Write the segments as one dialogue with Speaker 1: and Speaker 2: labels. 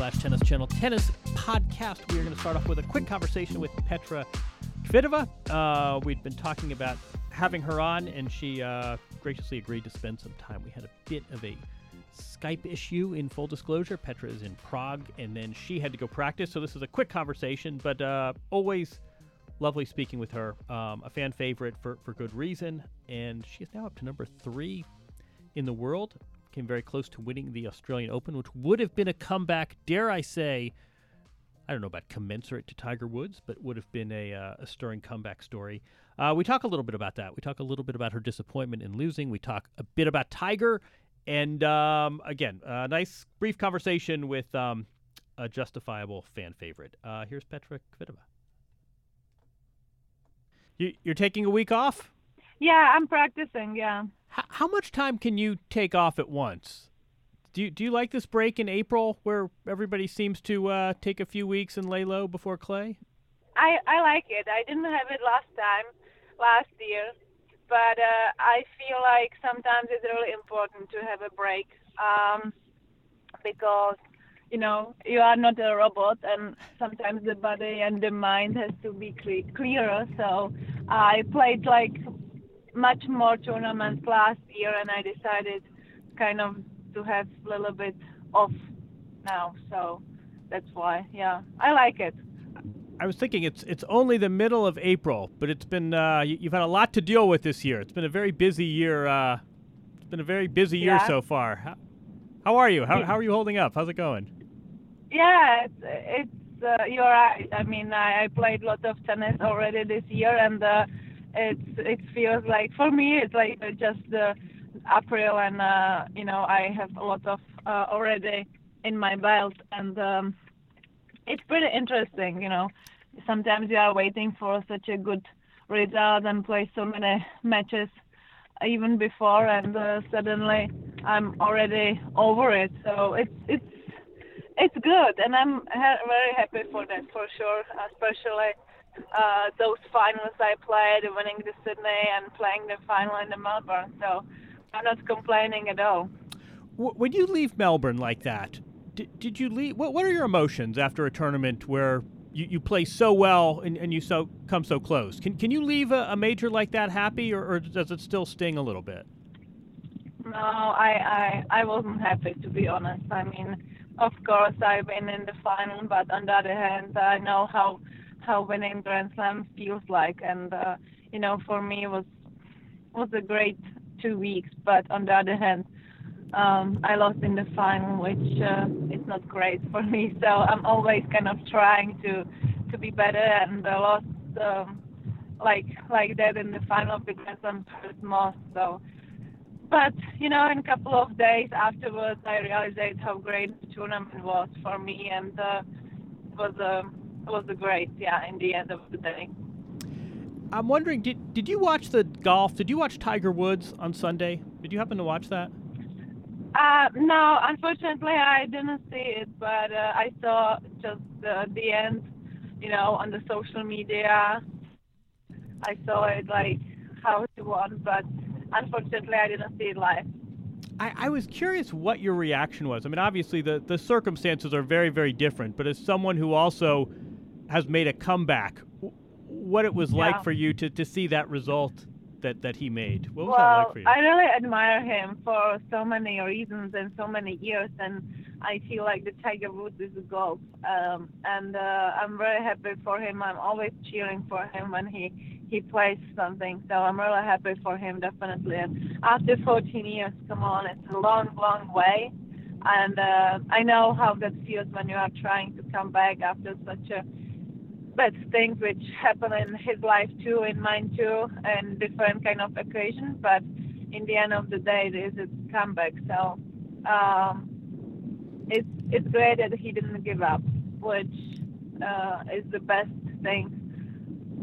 Speaker 1: Slash Tennis Channel Tennis Podcast. We are going to start off with a quick conversation with Petra Kvitova. Uh, we'd been talking about having her on, and she uh, graciously agreed to spend some time. We had a bit of a Skype issue in full disclosure. Petra is in Prague, and then she had to go practice. So this is a quick conversation, but uh, always lovely speaking with her. Um, a fan favorite for, for good reason, and she is now up to number three in the world. Came very close to winning the Australian Open, which would have been a comeback, dare I say, I don't know about commensurate to Tiger Woods, but would have been a, uh, a stirring comeback story. Uh, we talk a little bit about that. We talk a little bit about her disappointment in losing. We talk a bit about Tiger. And um, again, a nice brief conversation with um, a justifiable fan favorite. Uh, here's Petra Kvitova. You, you're taking a week off?
Speaker 2: Yeah, I'm practicing. Yeah.
Speaker 1: How, much time can you take off at once? Do you, do you like this break in April where everybody seems to uh, take a few weeks and lay low before clay?
Speaker 2: I I like it. I didn't have it last time, last year, but uh, I feel like sometimes it's really important to have a break um, because you know you are not a robot, and sometimes the body and the mind has to be cle- clearer. So I played like much more tournaments last year, and I decided kind of to have a little bit off now. So that's why. Yeah, I like it.
Speaker 1: I was thinking it's it's only the middle of April, but it's been uh, you, you've had a lot to deal with this year. It's been a very busy year. Uh, it's been a very busy year
Speaker 2: Yeah.
Speaker 1: so far. How, how are you? How, how are you holding up? How's it going?
Speaker 2: Yeah, it's, it's uh, you're right. I mean, I, I played a lot of tennis already this year, and uh, it's it feels like for me it's like just uh, April, and uh, you know I have a lot of uh, already in my belt, and um, it's pretty interesting. You know, sometimes you are waiting for such a good result and play so many matches even before, and uh, suddenly I'm already over it. So it's it's it's good, and I'm ha- very happy for that for sure. Especially uh, those finals I played, winning the Sydney and playing the final in the Melbourne. So I'm not complaining at all.
Speaker 1: When you leave Melbourne like that, did, did you leave? What, what are your emotions after a tournament where you, you play so well and, and you so come so close? Can can you leave a, a major like that happy, or, or does it still sting a little bit?
Speaker 2: No, I, I I wasn't happy to be honest. I mean, of course I've been in the final, but on the other hand, I know how how winning Grand Slam feels like, and uh, you know, for me was was a great two weeks. But on the other hand, um, I lost in the final, which uh, is not great for me. So I'm always kind of trying to to be better, and I lost um, like like that in the final because I'm hurt most. So but you know, in a couple of days afterwards, I realized how great the tournament was for me, and uh, it was a it was a great, yeah, in the end of the day.
Speaker 1: I'm wondering, did did you watch the golf? Did you watch Tiger Woods on Sunday? Did you happen to watch that?
Speaker 2: Uh, no, unfortunately, I didn't see it, but uh, I saw just uh, the end, you know, on the social media. I saw it like how he won, but unfortunately, I didn't see it live.
Speaker 1: I, I was curious what your reaction was. I mean, obviously, the, the circumstances are very, very different, but as someone who also has made a comeback, what it was
Speaker 2: Yeah.
Speaker 1: like for you to, to see that result that, that he made. What was
Speaker 2: well,
Speaker 1: that like for you?
Speaker 2: I really admire him for so many reasons and so many years, and I feel like the Tiger Woods is a golf, um, and uh, I'm very happy for him. I'm always cheering for him when he he plays something, so I'm really happy for him, definitely. And after 14 years, come on, it's a long, long way, and uh, I know how that feels when you are trying to come back after such a bad things which happen in his life too, in mine too, and different kind of occasions. But in the end of the day, it is a comeback. So um, it's it's great that he didn't give up, which uh, is the best thing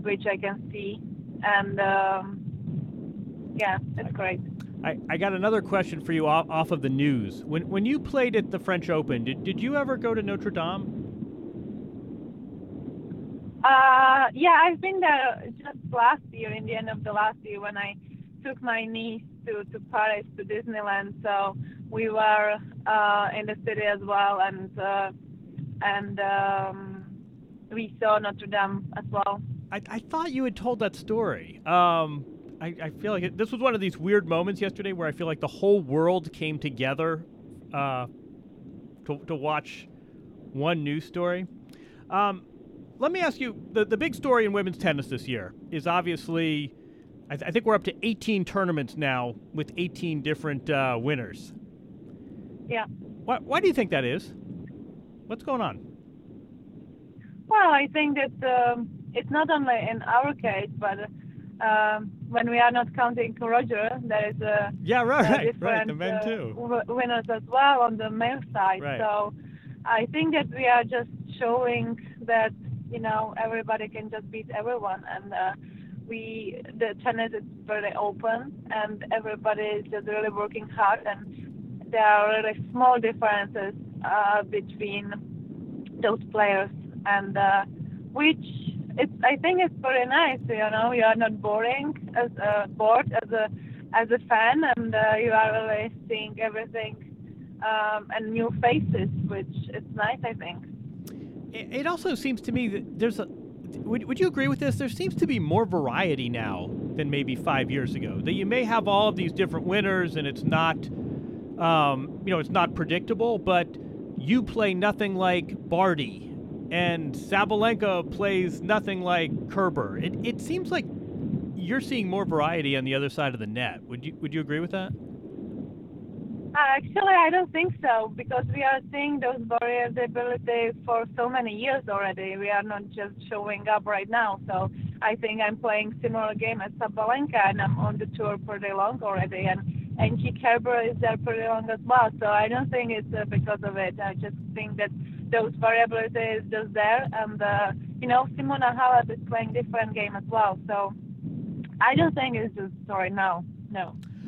Speaker 2: which I can see. And um, yeah, it's great.
Speaker 1: I, I got another question for you off, off of the news. When when you played at the French Open, did, did you ever go to Notre Dame?
Speaker 2: Uh, yeah, I've been there just last year, in the end of the last year, when I took my niece to, to Paris, to Disneyland. So we were uh, in the city as well, and uh, and um, we saw Notre Dame as well.
Speaker 1: I, I thought you had told that story. Um, I, I feel like it, this was one of these weird moments yesterday where I feel like the whole world came together uh, to, to watch one news story. Um, let me ask you the, the big story in women's tennis this year is obviously, I, th- I think we're up to 18 tournaments now with 18 different uh, winners.
Speaker 2: Yeah.
Speaker 1: Why, why do you think that is? What's going on?
Speaker 2: Well, I think that um, it's not only in our case, but um, when we are not counting Roger, there is a
Speaker 1: Yeah, right, right, right. The men
Speaker 2: uh,
Speaker 1: too.
Speaker 2: w- winners as well on the male side.
Speaker 1: Right.
Speaker 2: So I think that we are just showing that you know everybody can just beat everyone, and uh, we the tennis is very open, and everybody is just really working hard, and there are really small differences uh, between those players, and uh, which it's I think it's very nice. You know, you are not boring as a bored as a as a fan, and uh, you are really seeing everything um, and new faces, which is nice. I think.
Speaker 1: It also seems to me that there's a. Would, would you agree with this? There seems to be more variety now than maybe five years ago. That you may have all of these different winners, and it's not, um, you know, it's not predictable. But you play nothing like Barty, and Sabalenka plays nothing like Kerber. It, it seems like you're seeing more variety on the other side of the net. Would you Would you agree with that?
Speaker 2: Uh, actually, I don't think so because we are seeing those variability for so many years already. We are not just showing up right now. So I think I'm playing similar game as Sabalenka, and I'm on the tour pretty long already. And and Kerber is there pretty long as well. So I don't think it's uh, because of it. I just think that those variability is just there, and uh, you know, Simona Halep is playing different game as well. So I don't think it's just right now. No.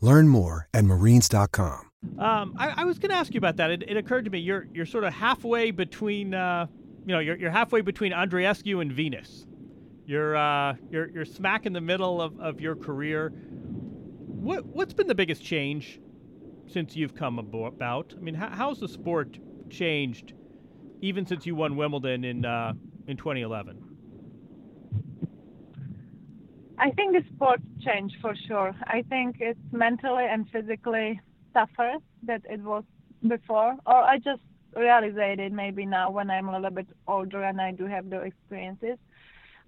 Speaker 3: Learn more at marines.com.
Speaker 1: Um, I, I was going to ask you about that. It, it occurred to me you're you're sort of halfway between, uh, you know, you're, you're halfway between Andreescu and Venus. You're uh, you're you're smack in the middle of, of your career. What what's been the biggest change since you've come about? I mean, how, how's the sport changed, even since you won Wimbledon in uh, in 2011?
Speaker 2: I think the sport changed for sure. I think it's mentally and physically tougher that it was before, or I just realized it maybe now when I'm a little bit older and I do have the experiences.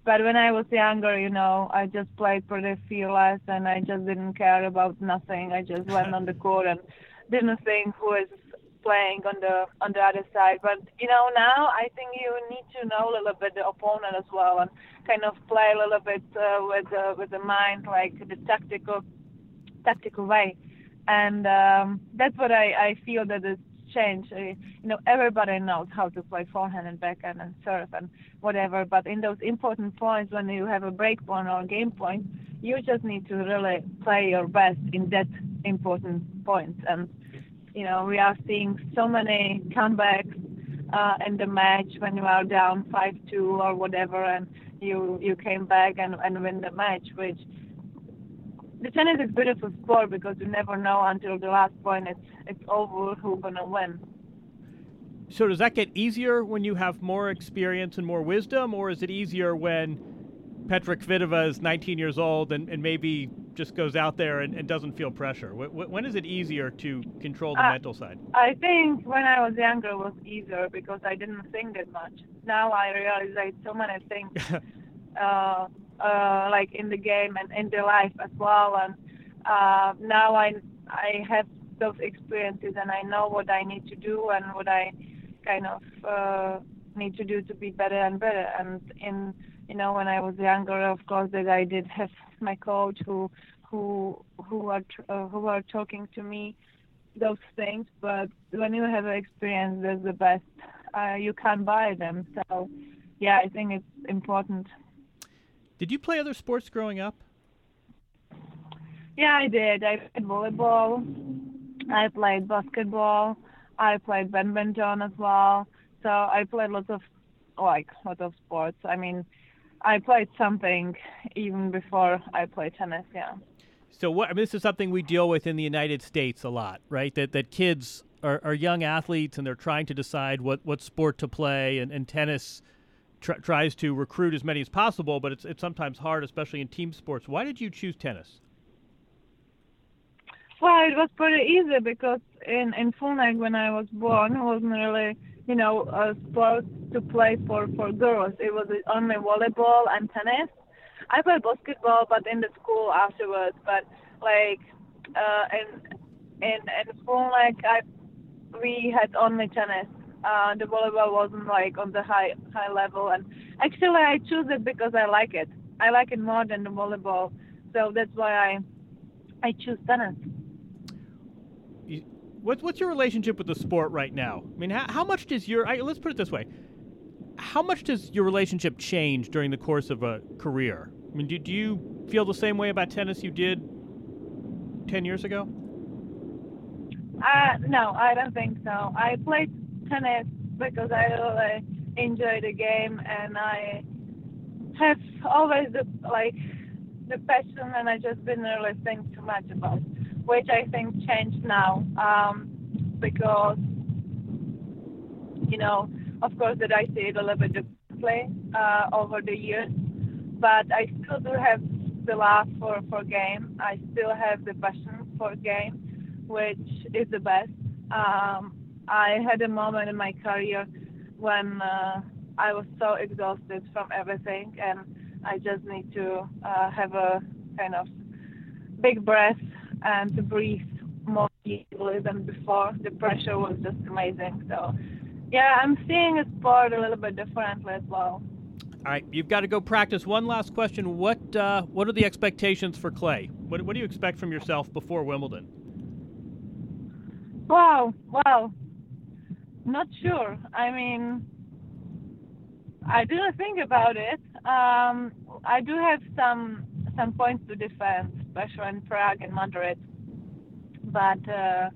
Speaker 2: But when I was younger, you know, I just played pretty fearless and I just didn't care about nothing. I just went on the court and didn't think who is playing on the on the other side. But you know, now I think you need to know a little bit the opponent as well and kind of play a little bit uh, with uh, with the mind, like the tactical tactical way. And um, that's what I, I feel that is change. Uh, you know, everybody knows how to play forehand and backhand and serve and whatever. But in those important points, when you have a break point or a game point, you just need to really play your best in that important point. And you know, we are seeing so many comebacks uh, in the match when you are down five-two or whatever, and you you came back and and win the match, which the tennis is beautiful sport because you never know until the last point it's it's over who's gonna win.
Speaker 1: So does that get easier when you have more experience and more wisdom, or is it easier when Petra Kvitova is 19 years old and, and maybe just goes out there and, and doesn't feel pressure? when is it easier to control the
Speaker 2: uh,
Speaker 1: mental side?
Speaker 2: I think when I was younger it was easier because I didn't think that much. Now I realize like so many things. uh, uh, like in the game and in the life as well. And uh, now I I have those experiences and I know what I need to do and what I kind of uh, need to do to be better and better. And in you know when I was younger, of course, that I did have my coach who who who are uh, who are talking to me those things. But when you have experience, that's the best. Uh, you can't buy them. So yeah, I think it's important.
Speaker 1: Did you play other sports growing up?
Speaker 2: Yeah, I did. I played volleyball. I played basketball. I played badminton as well. So I played lots of like lots of sports. I mean, I played something even before I played tennis. Yeah.
Speaker 1: So what? I mean, this is something we deal with in the United States a lot, right? That that kids are, are young athletes and they're trying to decide what, what sport to play, and, and tennis tr- tries to recruit as many as possible, but it's it's sometimes hard, especially in team sports. Why did you choose tennis?
Speaker 2: Well, it was pretty easy because in in Fulnek when I was born, it wasn't really you know a sport to play for for girls. It was only volleyball and tennis. I played basketball, but in the school afterwards. But like uh, in in in Fulnek, I we had only tennis uh, the volleyball wasn't like on the high high level. And actually, I choose it because I like it. I like it more than the volleyball, so that's why I I choose tennis.
Speaker 1: What's what's your relationship with the sport right now? I mean, how, how much does your I, let's put it this way: how much does your relationship change during the course of a career? I mean, do, do you feel the same way about tennis you did ten years ago?
Speaker 2: Uh, no, I don't think so. I played tennis because I really enjoy the game and I have always the, like the passion and I just didn't really think too much about, which I think changed now um, because you know of course that I see it a little bit differently uh, over the years, but I still do have the love for for game. I still have the passion for game, which is the best. Um, I had a moment in my career when uh, I was so exhausted from everything, and I just need to uh, have a kind of big breath and to breathe more easily than before. The pressure was just amazing. So, yeah, I'm seeing a sport a little bit differently as well.
Speaker 1: All right, you've got to go practice. One last question: What uh, what are the expectations for clay? What what do you expect from yourself before Wimbledon?
Speaker 2: Wow, wow. Not sure. I mean, I didn't think about it. Um, I do have some some points to defend, especially in Prague and Madrid. But uh,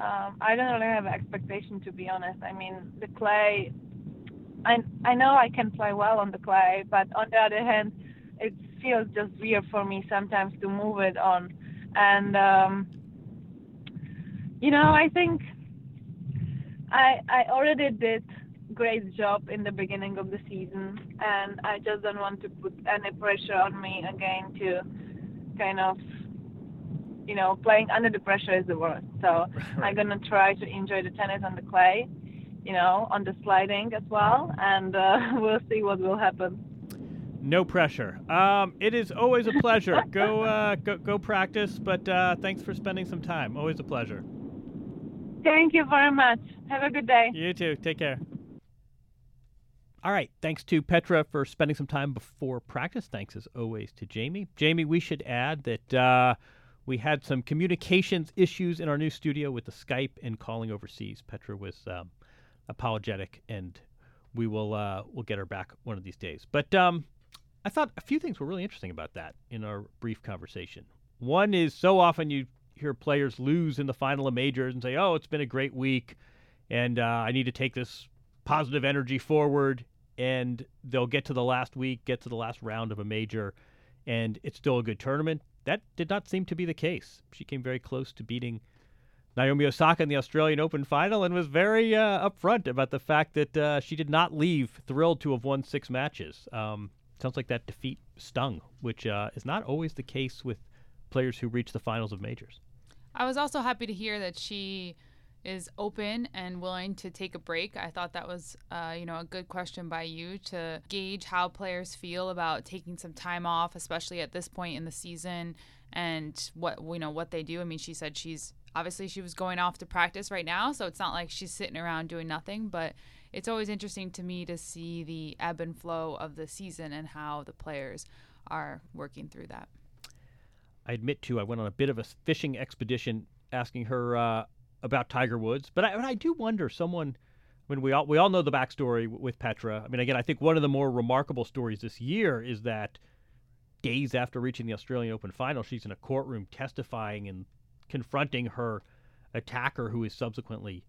Speaker 2: um, I don't really have expectation, to be honest. I mean, the clay. I I know I can play well on the clay, but on the other hand, it feels just weird for me sometimes to move it on, and um, you know, I think I I already did great job in the beginning of the season, and I just don't want to put any pressure on me again to kind of you know, playing under the pressure is the worst. So I'm gonna try to enjoy the tennis on the clay, you know, on the sliding as well, and uh, we'll see what will happen.
Speaker 1: No pressure. Um, it is always a pleasure. go, uh, go, go practice. But uh, thanks for spending some time. Always a pleasure.
Speaker 2: Thank you very much. Have a good day.
Speaker 1: You too. Take care. All right. Thanks to Petra for spending some time before practice. Thanks as always to Jamie. Jamie, we should add that uh, we had some communications issues in our new studio with the Skype and calling overseas. Petra was um, apologetic, and we will uh, we'll get her back one of these days. But um, I thought a few things were really interesting about that in our brief conversation. One is so often you hear players lose in the final of majors and say, "Oh, it's been a great week, and uh, I need to take this positive energy forward." And they'll get to the last week, get to the last round of a major, and it's still a good tournament. That did not seem to be the case. She came very close to beating Naomi Osaka in the Australian Open final and was very uh, upfront about the fact that uh, she did not leave thrilled to have won six matches. Um, sounds like that defeat stung, which uh, is not always the case with players who reach the finals of majors.
Speaker 4: I was also happy to hear that she is open and willing to take a break. I thought that was, uh, you know, a good question by you to gauge how players feel about taking some time off, especially at this point in the season, and what you know what they do. I mean, she said she's obviously she was going off to practice right now, so it's not like she's sitting around doing nothing. But it's always interesting to me to see the ebb and flow of the season and how the players are working through that.
Speaker 1: I admit to I went on a bit of a fishing expedition asking her uh, about Tiger Woods, but I, I do wonder someone. I mean, we all we all know the backstory with Petra. I mean, again, I think one of the more remarkable stories this year is that days after reaching the Australian Open final, she's in a courtroom testifying and confronting her attacker, who is subsequently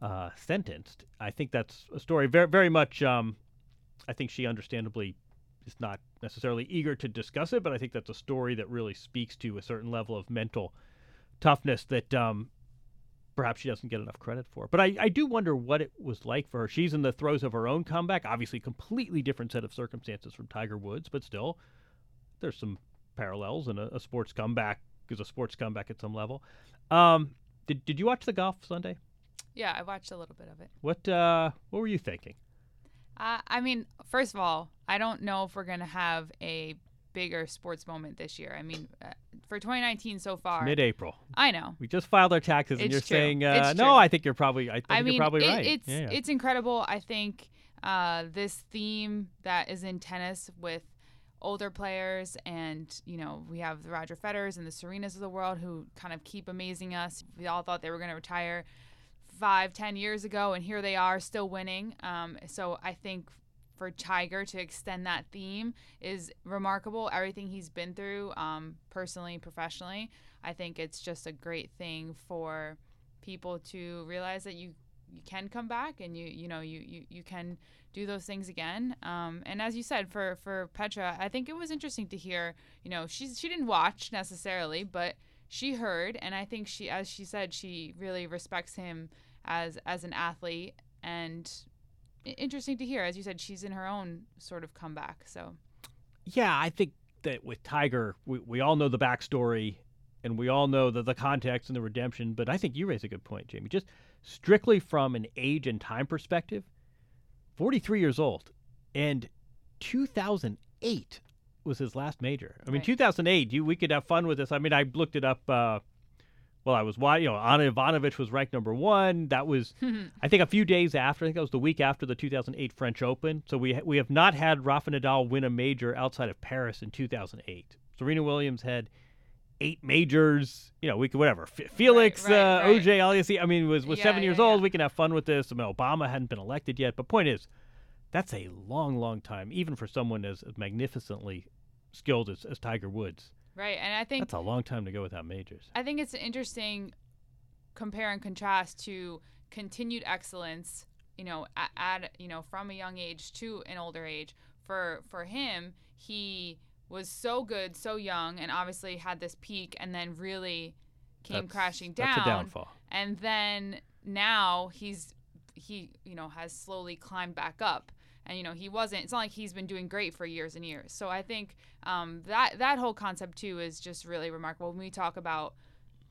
Speaker 1: uh, sentenced. I think that's a story very very much. Um, I think she understandably is not necessarily eager to discuss it, but I think that's a story that really speaks to a certain level of mental toughness that um, perhaps she doesn't get enough credit for. But I, I do wonder what it was like for her. She's in the throes of her own comeback. Obviously, completely different set of circumstances from Tiger Woods, but still, there's some parallels, and a, a sports comeback is a sports comeback at some level. Um, did Did you watch the golf Sunday?
Speaker 4: Yeah, I watched a little bit of it.
Speaker 1: What uh, What were you thinking?
Speaker 4: Uh, I mean, first of all, I don't know if we're going to have a bigger sports moment this year. I mean, uh, for 2019 so far,
Speaker 1: mid-April.
Speaker 4: I know.
Speaker 1: We just filed our taxes, and you're
Speaker 4: true.
Speaker 1: saying uh, no. I think you're probably. I think
Speaker 4: I mean,
Speaker 1: you're probably
Speaker 4: it-
Speaker 1: right.
Speaker 4: it's
Speaker 1: yeah.
Speaker 4: it's incredible. I think uh, this theme that is in tennis with older players, and you know, we have the Roger Federers and the Serenas of the world who kind of keep amazing us. We all thought they were going to retire five, ten years ago, and here they are still winning. Um, so I think for Tiger to extend that theme is remarkable. Everything he's been through, um, personally, professionally, I think it's just a great thing for people to realize that you you can come back and you you know you you, you can do those things again. Um, and as you said, for for Petra, I think it was interesting to hear. You know, she's she didn't watch necessarily, but she heard, and I think she, as she said, she really respects him as as an athlete and interesting to hear as you said she's in her own sort of comeback so
Speaker 1: Yeah, I think that with Tiger, we, we all know the backstory and we all know the, the context and the redemption, but I think you raise a good point, Jamie. Just strictly from an age and time perspective, 43 years old, and 2008 was his last major. I mean,
Speaker 4: Right.
Speaker 1: 2008, you we could have fun with this. I mean, I looked it up. Uh, well, I was why you know Anna Ivanovic was ranked number one. That was I think a few days after. I think that was the week after the 2008 French Open. So we ha- we have not had Rafa Nadal win a major outside of Paris in 2008. Serena Williams had eight majors. You know, we could whatever. F- Felix,
Speaker 4: right,
Speaker 1: uh,
Speaker 4: right.
Speaker 1: OJ Aliassi. I mean, was was
Speaker 4: Yeah,
Speaker 1: seven
Speaker 4: yeah,
Speaker 1: years old.
Speaker 4: yeah.
Speaker 1: We can have fun with this. I mean, Obama hadn't been elected yet. But point is, that's a long, long time, even for someone as as magnificently skilled as, as Tiger Woods.
Speaker 4: Right and i think
Speaker 1: That's a long time to go without majors.
Speaker 4: I think it's an interesting compare and contrast to continued excellence, you know, at, at you know from a young age to an older age. For for him, he was so good, so young, and obviously had this peak, and then really came
Speaker 1: That's-
Speaker 4: crashing down.
Speaker 1: That's a downfall.
Speaker 4: And then now he's he you know has slowly climbed back up. And you know he wasn't. It's not like he's been doing great for years and years. So I think um, that that whole concept too is just really remarkable. When we talk about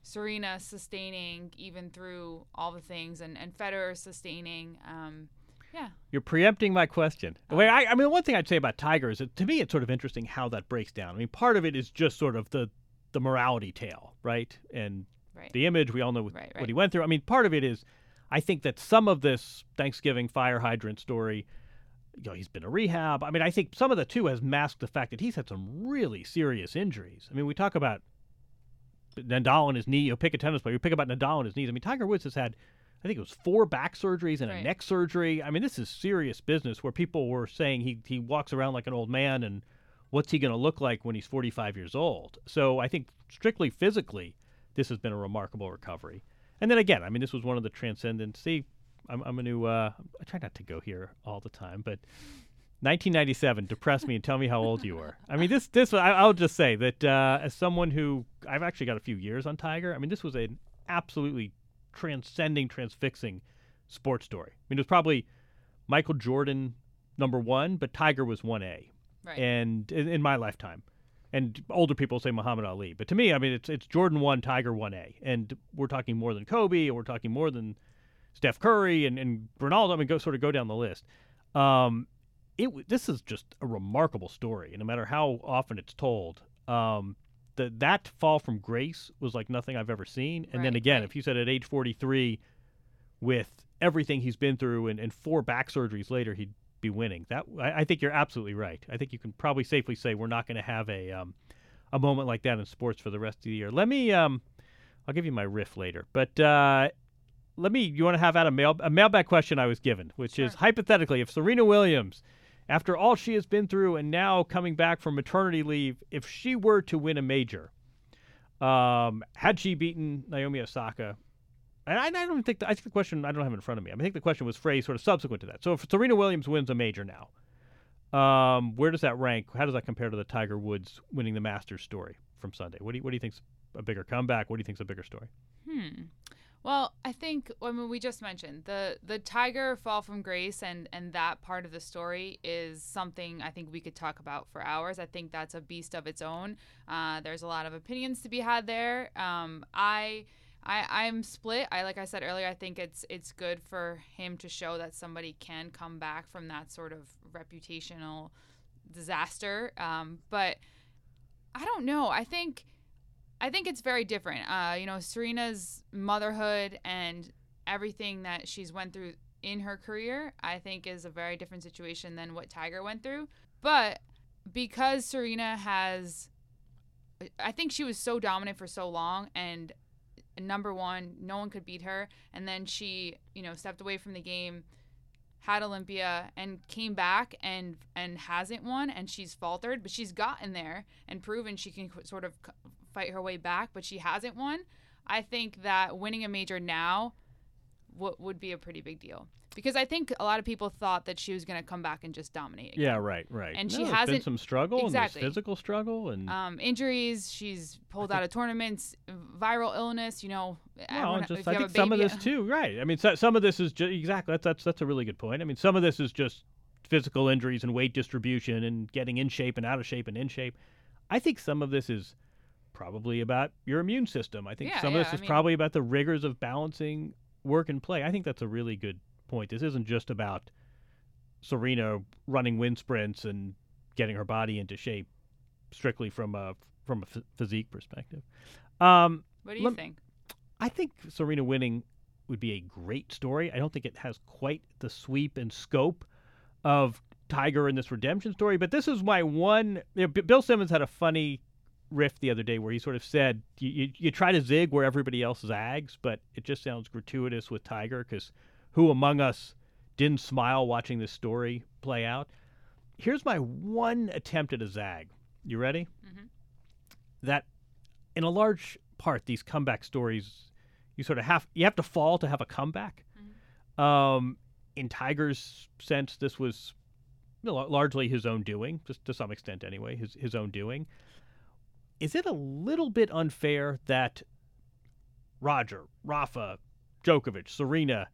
Speaker 4: Serena sustaining even through all the things, and and Federer sustaining. Um, yeah.
Speaker 1: You're preempting my question. Way I, I mean, one thing I'd say about Tiger is that to me, it's sort of interesting how that breaks down. I mean, part of it is just sort of the the morality tale, right? And
Speaker 4: Right.
Speaker 1: the image we all know what,
Speaker 4: Right,
Speaker 1: what he went through. I mean, part of it is, I think that some of this Thanksgiving fire hydrant story, you know, he's been to rehab. I mean, I think some of the two has masked the fact that he's had some really serious injuries. I mean, we talk about Nadal and his knee. You pick a tennis player, you pick about Nadal and his knees. I mean, Tiger Woods has had, I think it was four back surgeries and a neck surgery. I mean, this is serious business where people were saying he he walks around like an old man and what's he going to look like when he's 45 years old? So I think strictly physically, this has been a remarkable recovery. And then again, I mean, this was one of the transcendent. I'm, I'm going to, uh, I try not to go here all the time, but 1997, depress me and tell me how old you were. I mean, this, this, I, I'll just say that uh, as someone who, I've actually got a few years on Tiger, I mean, this was an absolutely transcending, transfixing sports story. I mean, it was probably Michael Jordan number one, but Tiger was 1A
Speaker 4: Right.
Speaker 1: and in, in my lifetime. And older people say Muhammad Ali, but to me, I mean, it's it's Jordan one, Tiger one A, and we're talking more than Kobe, or we're talking more than Steph Curry and, and Ronaldo. I mean, go sort of go down the list. Um, it this is just a remarkable story, and no matter how often it's told, um, the, that fall from grace was like nothing I've ever seen. And then again,
Speaker 4: right.
Speaker 1: if you said at age 43, with everything he's been through and, and four back surgeries later, he'd be winning. That I, I think you're absolutely right. I think you can probably safely say we're not going to have a um, a moment like that in sports for the rest of the year. Let me um, I'll give you my riff later, but uh, let me. You want to have out a mail a mailbag question I was given, which is hypothetically, if Serena Williams, after all she has been through and now coming back from maternity leave, if she were to win a major, um, had she beaten Naomi Osaka? And I, I don't think the, I think the question I don't have in front of me. I, mean, I think the question was phrased sort of subsequent to that. So if Serena Williams wins a major now, um, where does that rank? How does that compare to the Tiger Woods winning the Masters story from Sunday? What do you what do you think's a bigger comeback? What do you think's a bigger story?
Speaker 4: Hmm. Well, I think I mean we just mentioned the the tiger fall from grace and and that part of the story is something I think we could talk about for hours. I think that's a beast of its own. Uh, there's a lot of opinions to be had there. Um, I. I, I'm split. I like I said earlier. I think it's it's good for him to show that somebody can come back from that sort of reputational disaster. Um, but I don't know. I think I think it's very different. Uh, you know, Serena's motherhood and everything that she's went through in her career, I think is a very different situation than what Tiger went through. But because Serena has I think she was so dominant for so long and number 1, no one could beat her and then she, you know, stepped away from the game had Olympia and came back and and hasn't won and she's faltered but she's gotten there and proven she can sort of fight her way back but she hasn't won i think that winning a major now w- would be a pretty big deal because i think a lot of people thought that she was going to come back and just dominate again.
Speaker 1: Yeah, right, right.
Speaker 4: And
Speaker 1: No,
Speaker 4: she
Speaker 1: there's been
Speaker 4: hasn't-
Speaker 1: some struggle
Speaker 4: Exactly.
Speaker 1: and physical struggle and
Speaker 4: um, injuries she's pulled out of tournaments viral illness you know
Speaker 1: Well, just I think some of this too, right? I mean, so, some of this is just exactly that's that's that's a really good point. I mean, some of this is just physical injuries and weight distribution and getting in shape and out of shape and in shape. I think some of this is probably about your immune system. I think
Speaker 4: Yeah,
Speaker 1: some
Speaker 4: yeah,
Speaker 1: of this
Speaker 4: I
Speaker 1: is
Speaker 4: mean-
Speaker 1: probably about the rigors of balancing work and play. I think that's a really good point. This isn't just about Serena running wind sprints and getting her body into shape strictly from a from a physique perspective. Um,
Speaker 4: what do you think
Speaker 1: I think Serena winning would be a great story. I don't think it has quite the sweep and scope of Tiger in this redemption story, but this is my one. You know, Bill Simmons had a funny riff the other day where he sort of said, you, you, you try to zig where everybody else zags, but it just sounds gratuitous with Tiger because who among us didn't smile watching this story play out? Here's my one attempt at a zag. You ready? That in a large part, these comeback stories, you sort of have you have to fall to have a comeback. Um, in Tiger's sense, this was largely his own doing, just to some extent anyway, his his own doing. Is it a little bit unfair that Roger, Rafa, Djokovic, Serena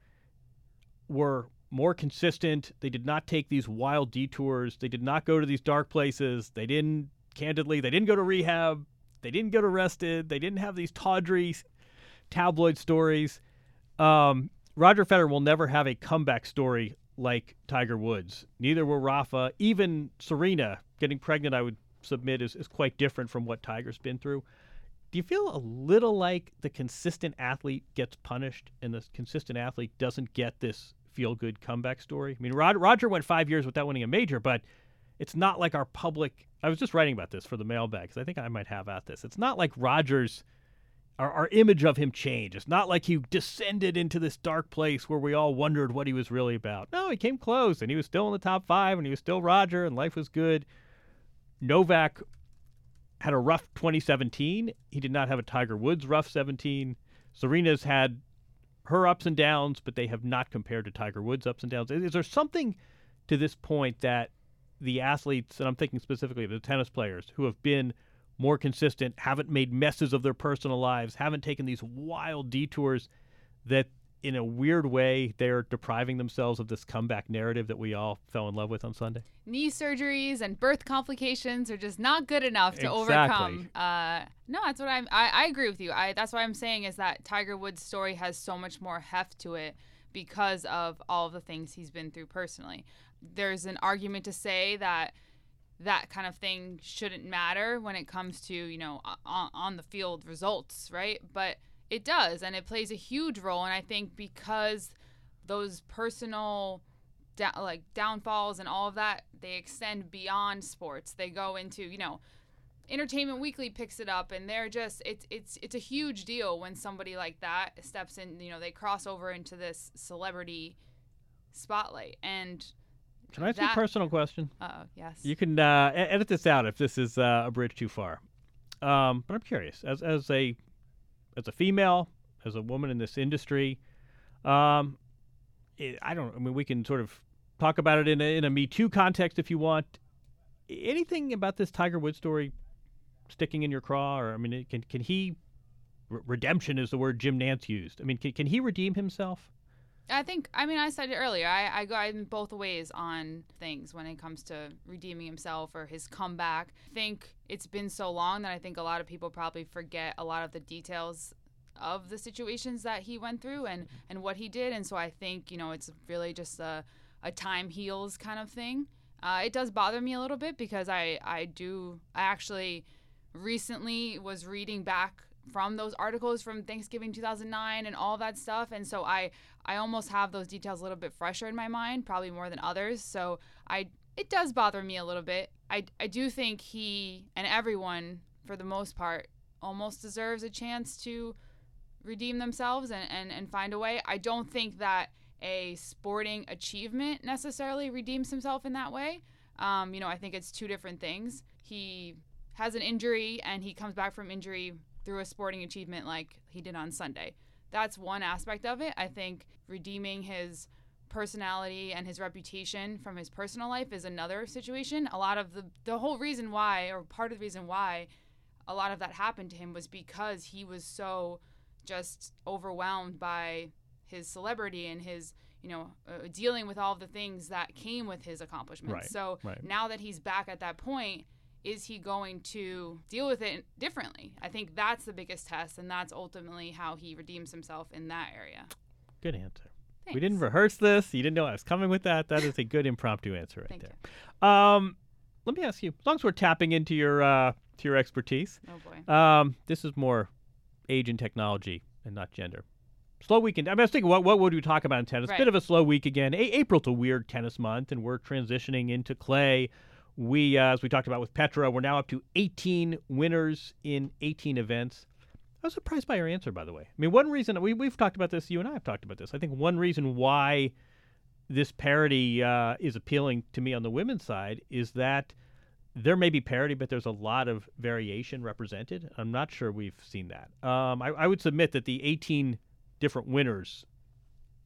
Speaker 1: were more consistent? They did not take these wild detours. They did not go to these dark places. They didn't, candidly, they didn't go to rehab. They didn't get arrested. They didn't have these tawdry tabloid stories. Um, Roger Federer will never have a comeback story like Tiger Woods. Neither will Rafa. Even Serena getting pregnant, I would submit, is, is quite different from what Tiger's been through. Do you feel a little like the consistent athlete gets punished and the consistent athlete doesn't get this feel good comeback story? I mean, Rod, Roger went five years without winning a major, but it's not like our public. I was just writing about this for the mailbag because I think I might have at this. It's not like Rogers our, our image of him changed. It's not like he descended into this dark place where we all wondered what he was really about. No, he came close and he was still in the top five and he was still Roger and life was good. Novak had a rough 2017. He did not have a Tiger Woods rough 17. Serena's had her ups and downs, but they have not compared to Tiger Woods' ups and downs. Is there something to this point that the athletes, and I'm thinking specifically of the tennis players who have been more consistent, haven't made messes of their personal lives, haven't taken these wild detours that in a weird way they're depriving themselves of this comeback narrative that we all fell in love with on Sunday.
Speaker 4: Knee surgeries and birth complications are just not good enough to
Speaker 1: Exactly.
Speaker 4: overcome. Uh, no, that's what I'm. I, I agree with you. I that's what I'm saying is that Tiger Woods' story has so much more heft to it because of all of the things he's been through personally. There's an argument to say that that kind of thing shouldn't matter when it comes to you know on, on the field results right but it does and it plays a huge role and i think because those personal da- like downfalls and all of that they extend beyond sports they go into you know entertainment weekly picks it up and they're just it's it's it's a huge deal when somebody like that steps in you know they cross over into this celebrity spotlight and
Speaker 1: Can I ask you a personal question?
Speaker 4: Oh, yes
Speaker 1: You can uh, edit this out if this is uh, a bridge too far. Um, but I'm curious, as as a as a female, as a woman in this industry, um, it, I don't. I mean, we can sort of talk about it in a, in a Me Too context if you want. Anything about this Tiger Woods story sticking in your craw, or I mean, can can he? re- redemption is the word Jim Nantz used. I mean, can, can he redeem himself?
Speaker 4: I think I mean I said it earlier. I, I go in both ways on things when it comes to redeeming himself or his comeback. I think it's been so long that I think a lot of people probably forget a lot of the details of the situations that he went through and, and what he did. And so I think, you know, it's really just a, a time heals kind of thing. Uh, it does bother me a little bit because I, I do, I actually recently was reading back from those articles from Thanksgiving 2009 and all that stuff and so I I almost have those details a little bit fresher in my mind probably more than others so I it does bother me a little bit I I do think he and everyone for the most part almost deserves a chance to redeem themselves and, and, and find a way. I don't think that a sporting achievement necessarily redeems himself in that way. Um, you know, I think it's two different things. He has an injury and he comes back from injury through a sporting achievement like he did on Sunday. That's one aspect of it. I think redeeming his personality and his reputation from his personal life is another situation. A lot of the the whole reason why or part of the reason why a lot of that happened to him was because he was so just overwhelmed by his celebrity and his you know uh, dealing with all of the things that came with his accomplishments
Speaker 1: Right,
Speaker 4: so
Speaker 1: right.
Speaker 4: now that he's back at that point is he going to deal with it differently i think that's the biggest test and that's ultimately how he redeems himself in that area
Speaker 1: Good answer. We didn't rehearse this. You didn't know I was coming with that. That is a good impromptu answer right
Speaker 4: Thank
Speaker 1: there. Um, let me ask you. As long as we're tapping into your uh, to your expertise,
Speaker 4: oh boy
Speaker 1: um, this is more age and technology and not gender. Slow weekend. I, mean, I was thinking, what what would we talk about in tennis?
Speaker 4: Right.
Speaker 1: Bit of a slow week again. A- April's a weird tennis month, and we're transitioning into clay. We, uh, as we talked about with Petra, we're now up to 18 winners in 18 events. I was surprised by your answer, by the way. I mean, one reason we we've talked about this. You and I have talked about this. I think one reason why this parity uh, is appealing to me on the women's side is that there may be parity, but there's a lot of variation represented. I'm not sure we've seen that. Um, I, I would submit that the 18 different winners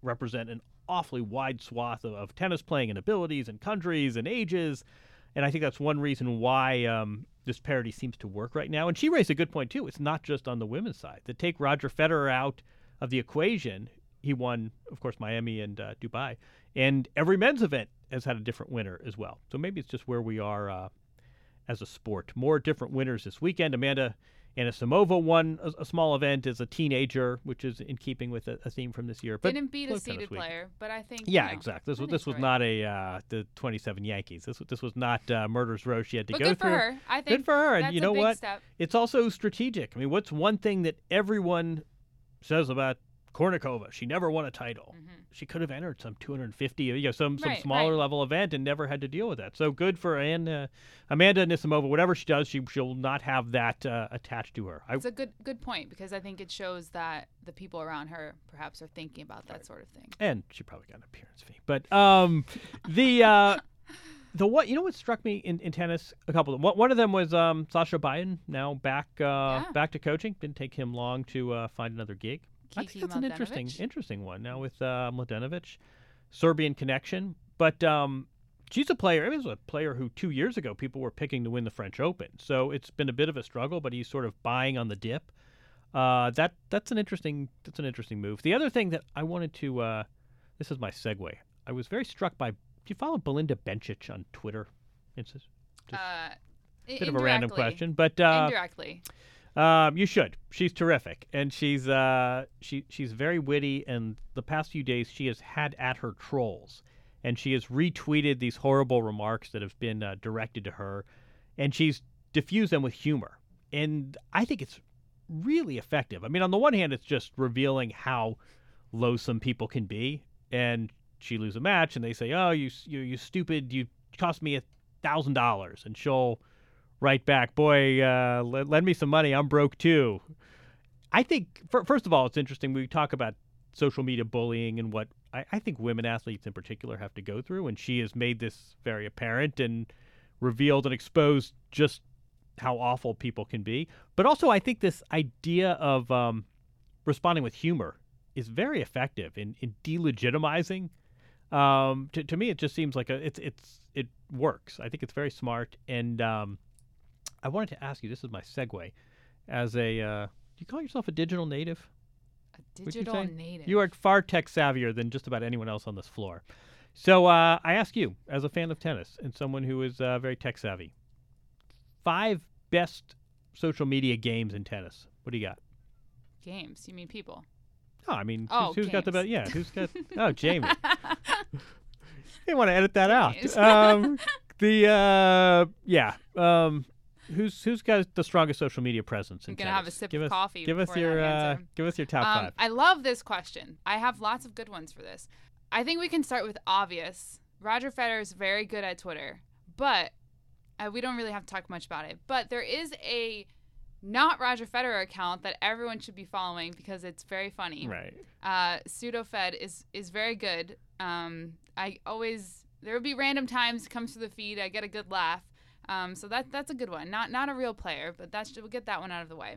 Speaker 1: represent an awfully wide swath of, of tennis playing and abilities and countries and ages. And I think that's one reason why um, this parity seems to work right now. And she raised a good point, too. It's not just on the women's side. To take Roger Federer out of the equation, he won, of course, Miami and uh, Dubai. And every men's event has had a different winner as well. So maybe it's just where we are uh, as a sport. More different winners this weekend. Amanda, Anisimova won a, a small event as a teenager, which is in keeping with a, a theme from this year. But
Speaker 4: Didn't beat a seeded player, but I think
Speaker 1: Yeah,
Speaker 4: you know,
Speaker 1: exactly. This was this was
Speaker 4: right.
Speaker 1: not a uh, the 27 Yankees. This was this was not uh, murder's row she had to go through
Speaker 4: But
Speaker 1: go
Speaker 4: good for her. I think good
Speaker 1: for her. And you know what?
Speaker 4: step.
Speaker 1: It's also strategic. I mean, what's one thing that everyone says about Kournikova? She never won a title. She could have entered some 250, you know, some some
Speaker 4: Mm-hmm. Right,
Speaker 1: smaller
Speaker 4: right.
Speaker 1: level event and never had to deal with that. So good for Ann, uh, Amanda Anisimova. Whatever she does, she she'll not have that uh, attached to her. I,
Speaker 4: It's a good good point because I think it shows that the people around her perhaps are thinking about that sort of thing.
Speaker 1: and she probably got an appearance fee. But um, the uh, the what you know what struck me in, in tennis a couple of one, one of them was um, Sascha Bajin now back uh, back to coaching. Didn't take him long to uh, find another gig. I think that's an interesting interesting one now with uh, Mladenovic, Serbian connection. But um, she's a player. It was a player who two years ago people were picking to win the French Open. So it's been a bit of a struggle, but he's sort of buying on the dip. Uh, that that's an interesting that's an interesting move. The other thing that I wanted to uh, this is my segue. I was very struck by. Do you follow Belinda Bencic on Twitter? It's just
Speaker 4: Uh,
Speaker 1: a bit of a random question, but uh,
Speaker 4: indirectly.
Speaker 1: Um, you should. She's terrific, and she's uh, she she's very witty. And the past few days, she has had at her trolls, and she has retweeted these horrible remarks that have been uh, directed to her, and she's diffused them with humor. And I think it's really effective. I mean, on the one hand, it's just revealing how loathsome people can be, and she loses a match, and they say, "Oh, you you you stupid! You cost me a thousand dollars," and she'll write back, "Boy, uh, lend me some money. I'm broke too." I think, first of all, it's interesting. We talk about social media bullying and what I, I think women athletes in particular have to go through, and she has made this very apparent and revealed and exposed just how awful people can be. But also, I think this idea of um, responding with humor is very effective in, in delegitimizing. Um, to, to me, it just seems like a it's it's it works. I think it's very smart. And um, I wanted to ask you. This is my segue. As a, uh, do you call yourself a digital native? You
Speaker 4: Digital
Speaker 1: say?
Speaker 4: native.
Speaker 1: You are far tech savvier than just about anyone else on this floor. So uh, I ask you, as a fan of tennis and someone who is uh, very tech savvy, five best social media games in tennis. What do you got?
Speaker 4: games. You mean people?
Speaker 1: Oh, I mean,
Speaker 4: Oh,
Speaker 1: who's, who's got the best? Yeah, who's got? oh, Jamie. you want to edit that out? Um, the uh, yeah. Um, who's who's got the strongest social media presence? In
Speaker 4: I'm gonna have a sip
Speaker 1: give
Speaker 4: of
Speaker 1: us,
Speaker 4: coffee
Speaker 1: Give us your uh, give us your top
Speaker 4: Um,
Speaker 1: five.
Speaker 4: I love this question. I have lots of good ones for this. I think we can start with obvious. Roger Federer is very good at Twitter, but uh, we don't really have to talk much about it. But there is a not Roger Federer account that everyone should be following because it's very funny.
Speaker 1: Right.
Speaker 4: Uh, PseudoFed is is very good. Um, I always there will be random times comes to the feed. I get a good laugh. Um, so that that's a good one. Not not a real player, but that's we'll get that one out of the way.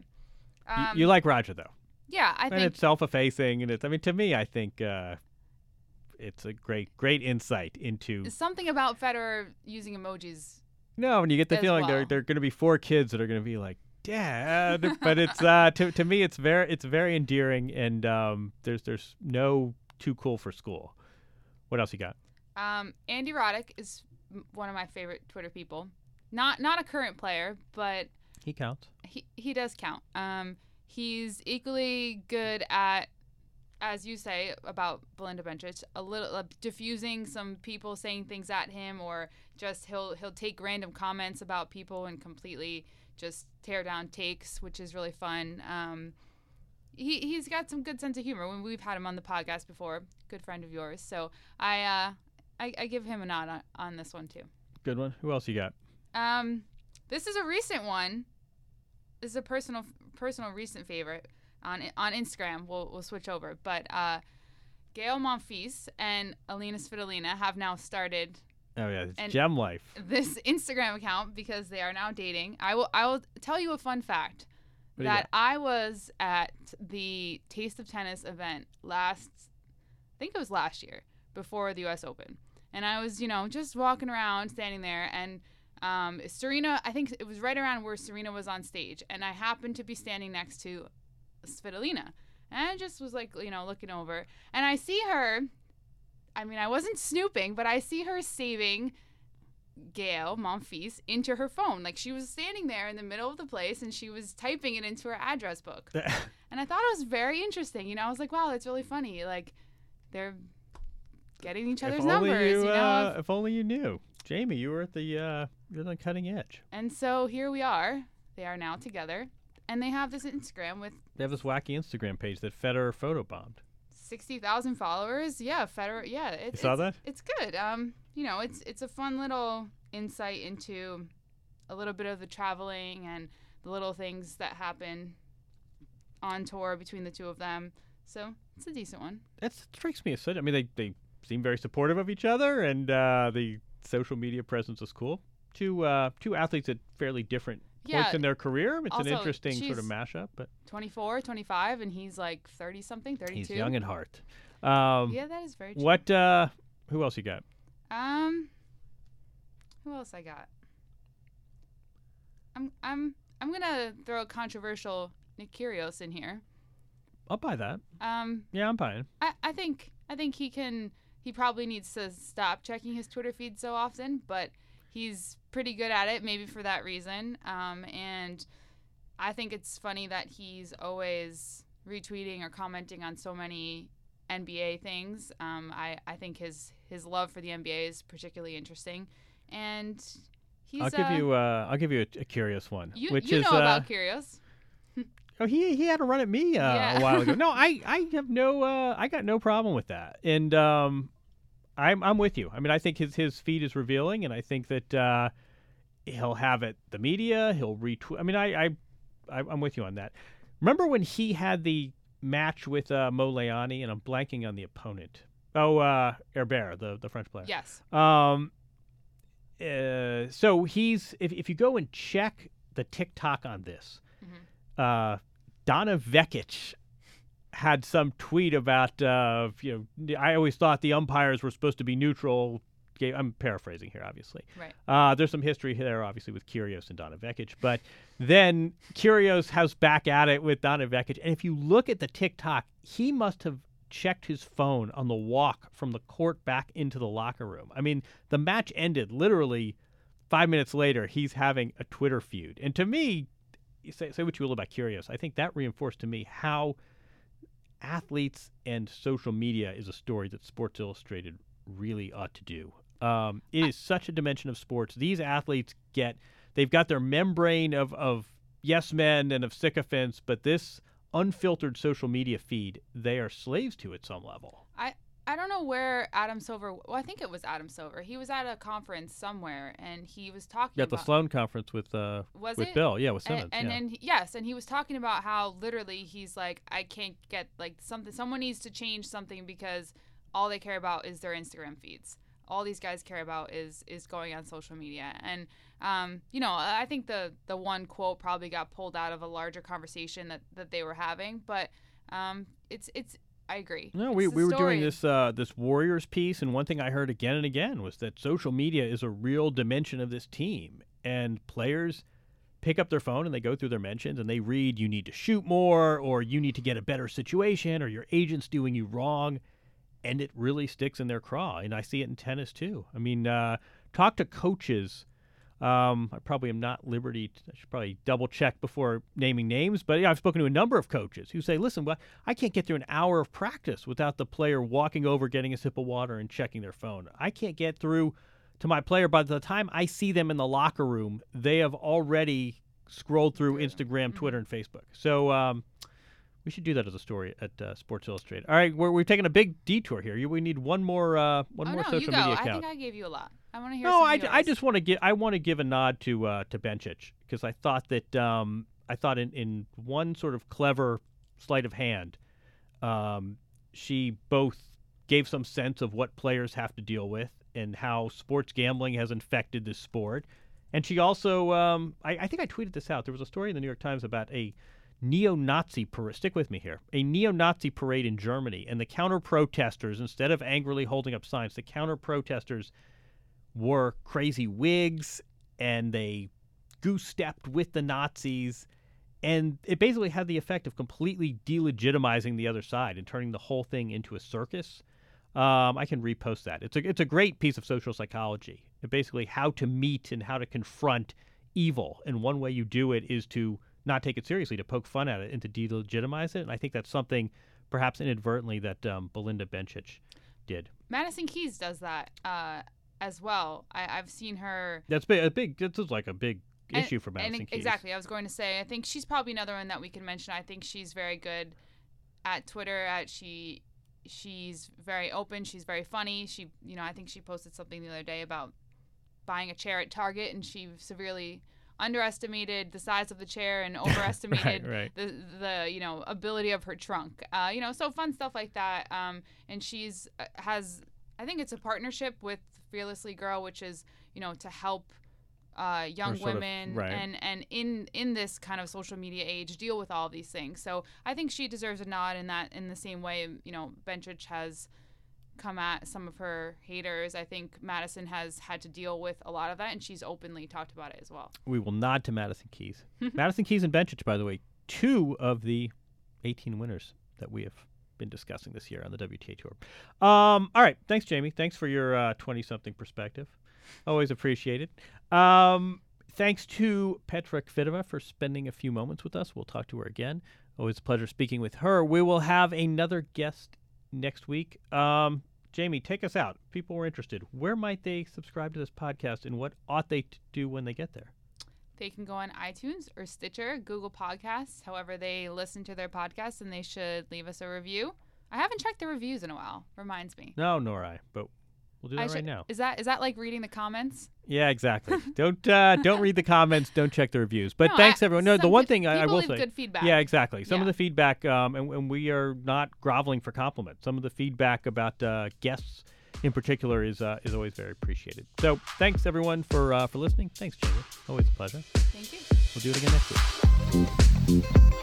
Speaker 4: Um,
Speaker 1: you like Roger though,
Speaker 4: yeah, I
Speaker 1: and
Speaker 4: think
Speaker 1: it's self-effacing, and it's. I mean, to me, I think uh, it's a great great insight into.
Speaker 4: something about Federer using emojis.
Speaker 1: No, and you get the feeling there
Speaker 4: well.
Speaker 1: there are going to be four kids that are going to be like, "Dad," but it's uh, to to me it's very it's very endearing, and um, there's there's no too cool for school. What else you got?
Speaker 4: Um, Andy Roddick is one of my favorite Twitter people. Not not a current player, but
Speaker 1: He counts.
Speaker 4: he he does count. Um, he's equally good at, as you say about Belinda Bencic, a little uh, diffusing some people saying things at him, or just he'll he'll take random comments about people and completely just tear down takes, which is really fun. Um, he he's got some good sense of humor. When we've had him on the podcast before, good friend of yours. So I uh, I, I give him a nod on, on this one too.
Speaker 1: Good one. Who else you got?
Speaker 4: Um, this is a recent one. This is a personal, personal recent favorite on on Instagram. We'll we'll switch over, but uh, Gael Monfils and Elina Svitolina have now started
Speaker 1: Oh yeah, it's Gem Life.
Speaker 4: this Instagram account because they are now dating. I will I will tell you a fun fact
Speaker 1: What
Speaker 4: that I was at the Taste of Tennis event last I think it was last year before the US Open. And I was, you know, just walking around standing there and um, Serena, I think it was right around where Serena was on stage and I happened to be standing next to Svitolina. And I just was like, you know, looking over and I see her I mean, I wasn't snooping, but I see her saving Gael Monfils into her phone. Like she was standing there in the middle of the place and she was typing it into her address book. and I thought it was very interesting. You know, I was like, wow, that's really funny. Like they're getting each other's
Speaker 1: if
Speaker 4: numbers.
Speaker 1: you,
Speaker 4: You, know,
Speaker 1: uh, if only you knew, Jamie, you were at the uh, you're the cutting edge.
Speaker 4: and so here we are. They are now together, and they have this Instagram with
Speaker 1: They have this wacky Instagram page that Federer photobombed.
Speaker 4: sixty thousand followers. Yeah, Federer. Yeah, it,
Speaker 1: You saw
Speaker 4: it's,
Speaker 1: that?
Speaker 4: It's good. Um, you know, it's it's a fun little insight into a little bit of the traveling and the little things that happen on tour between the two of them. So it's a decent one.
Speaker 1: That strikes me as such. I mean, they they seem very supportive of each other, and uh, the social media presence is cool. Two uh, two athletes at fairly different points in their career. It's
Speaker 4: Also,
Speaker 1: an interesting sort of mashup, but
Speaker 4: 24, 25, and he's like 30 something, 32.
Speaker 1: he's young at heart. Um,
Speaker 4: Yeah, that is very true.
Speaker 1: What? Uh, who else you got?
Speaker 4: Um, who else I got? I'm I'm I'm gonna throw a controversial Nick Kyrgios in here.
Speaker 1: I'll buy that.
Speaker 4: Um,
Speaker 1: Yeah, I'm buying.
Speaker 4: I, I think I think he can. He probably needs to stop checking his Twitter feed so often, but he's pretty good at it. Maybe for that reason. Um, and I think it's funny that he's always retweeting or commenting on so many NBA things. Um, I I think his his love for the NBA is particularly interesting, and he's.
Speaker 1: I'll give
Speaker 4: uh,
Speaker 1: you. Uh, I'll give you a, a curious one,
Speaker 4: You,
Speaker 1: which
Speaker 4: you
Speaker 1: is
Speaker 4: know
Speaker 1: uh,
Speaker 4: about Kyrgios.
Speaker 1: Oh, he he had a run at me uh,
Speaker 4: Yeah.
Speaker 1: a while ago. No, I I have no uh, I got no problem with that, and um, I'm I'm with you. I mean, I think his his feed is revealing, and I think that uh, he'll have it. The media, he'll retweet. I mean, I I I- I'm with you on that. Remember when he had the match with uh, Mo Lahyani, and I'm blanking on the opponent. Oh, uh, Herbert, the the French player.
Speaker 4: Yes.
Speaker 1: Um. Uh, so he's if if you go and check the TikTok on this, uh, Donna Vekic had some tweet about uh, you know I always thought the umpires were supposed to be neutral. I'm paraphrasing here, obviously.
Speaker 4: Right.
Speaker 1: Uh, there's some history there, obviously, with Kyrgios and Donna Vekic, but then Kyrgios has back at it with Donna Vekic, and if you look at the TikTok, he must have checked his phone on the walk from the court back into the locker room. I mean, the match ended literally five minutes later. He's having a Twitter feud, and to me, say, say what you will about Kyrgios, I think that reinforced to me how athletes and social media is a story that Sports Illustrated really ought to do. Um, it is such a dimension of sports. These athletes get, they've got their membrane of, of yes men and of sycophants, but this unfiltered social media feed, they are slaves to at some level.
Speaker 4: I I don't know where Adam Silver. Well, I think it was Adam Silver. He was at a conference somewhere, and he was talking
Speaker 1: Yeah, at the. Sloan conference with uh,
Speaker 4: was
Speaker 1: with
Speaker 4: it?
Speaker 1: Bill. Yeah, with
Speaker 4: And-
Speaker 1: Simmons.
Speaker 4: And,
Speaker 1: yeah.
Speaker 4: then yes, and he was talking about how literally he's like, I can't get like something. Someone needs to change something because all they care about is their Instagram feeds. All these guys care about is is going on social media, and um, you know, I think the the one quote probably got pulled out of a larger conversation that that they were having, but um, it's it's. I agree.
Speaker 1: No, we, we were doing this uh, this Warriors piece, and one thing I heard again and again was that social media is a real dimension of this team, and players pick up their phone and they go through their mentions and they read you need to shoot more, or you need to get a better situation, or your agent's doing you wrong, and it really sticks in their craw. And I see it in tennis too. I mean, uh, talk to coaches. Um, I probably am not liberty. To, I should probably double check before naming names. But yeah, I've spoken to a number of coaches who say, "Listen, well, I can't get through an hour of practice without the player walking over, getting a sip of water, and checking their phone. I can't get through to my player by the time I see them in the locker room. They have already scrolled through Instagram, Twitter, and Facebook. So." Um, we should do that as a story at uh, Sports Illustrated. All right, we're, we're taking a big detour here. You- We need one more uh, one
Speaker 4: oh,
Speaker 1: more
Speaker 4: no,
Speaker 1: social media
Speaker 4: I
Speaker 1: account.
Speaker 4: think I gave you a lot. I want to hear.
Speaker 1: No,
Speaker 4: some
Speaker 1: I,
Speaker 4: of
Speaker 1: I just want to give I want to give a nod to uh, to Bencic because I thought that um, I thought in, in one sort of clever sleight of hand, um, she both gave some sense of what players have to deal with and how sports gambling has infected this sport, and she also um, I, I think I tweeted this out. There was a story in the New York Times about a neo-Nazi parade. Stick with me here. A neo-Nazi parade in Germany, and the counter-protesters, instead of angrily holding up signs, the counter-protesters wore crazy wigs and they goose stepped with the Nazis. And it basically had the effect of completely delegitimizing the other side and turning the whole thing into a circus. Um, I can repost that. It's a it's a great piece of social psychology. Basically, how to meet and how to confront evil. And one way you do it is to not take it seriously, to poke fun at it, and to delegitimize it. And I think that's something, perhaps inadvertently, that um, Belinda Bencic did.
Speaker 4: Madison Keys does that uh, as well. I, I've seen her.
Speaker 1: That's big. A big. This is like a big
Speaker 4: and-
Speaker 1: issue for Madison
Speaker 4: and
Speaker 1: Keys.
Speaker 4: Exactly. I was going to say. I think she's probably another one that we can mention. I think she's very good at Twitter. At she, she's very open. She's very funny. She, you know, I think she posted something the other day about buying a chair at Target, and she severely underestimated the size of the chair and overestimated
Speaker 1: right.
Speaker 4: the the you know ability of her trunk. Uh, you know, so fun stuff like that. Um, and she's uh, has I think it's a partnership with Fearlessly Girl, which is you know to help uh, young
Speaker 1: sort of-
Speaker 4: women
Speaker 1: right.
Speaker 4: and and in in this kind of social media age deal with all these things. So I think she deserves a nod in that in the same way you know Bencic has come at some of her haters. I think Madison has had to deal with a lot of that, and she's openly talked about it as well.
Speaker 1: We will nod to Madison Keys. Madison Keys and Bencic, by the way, two of the 18 winners that we have been discussing this year on the WTA Tour. Um, all right. Thanks, Jamie. Thanks for your 20 something perspective. Always appreciated. Um, thanks to Petra Kvitova for spending a few moments with us. We'll talk to her again. Always a pleasure speaking with her. We will have another guest next week. Um, Jamie, take us out. People were interested. Where might they subscribe to this podcast and what ought they to do when they get there?
Speaker 4: They can go on iTunes or Stitcher, Google Podcasts, however they listen to their podcasts, and they should leave us a review. I haven't checked the reviews in a while. Reminds me.
Speaker 1: No, nor I, but we'll do that
Speaker 4: I
Speaker 1: right
Speaker 4: should-
Speaker 1: now.
Speaker 4: Is that is that like reading the comments?
Speaker 1: Yeah, exactly. don't uh, don't read the comments. Don't check the reviews. But
Speaker 4: No,
Speaker 1: thanks
Speaker 4: I-
Speaker 1: everyone. No, the one
Speaker 4: good-
Speaker 1: thing I, I will say.
Speaker 4: good feedback.
Speaker 1: Yeah, exactly. Some of the feedback, um, and, and we are not groveling for compliments. Some of the feedback about uh, guests in particular is uh, is always very appreciated. So thanks everyone for uh, for listening. Thanks, Jamie. Always a pleasure.
Speaker 4: Thank you.
Speaker 1: We'll do it again next week.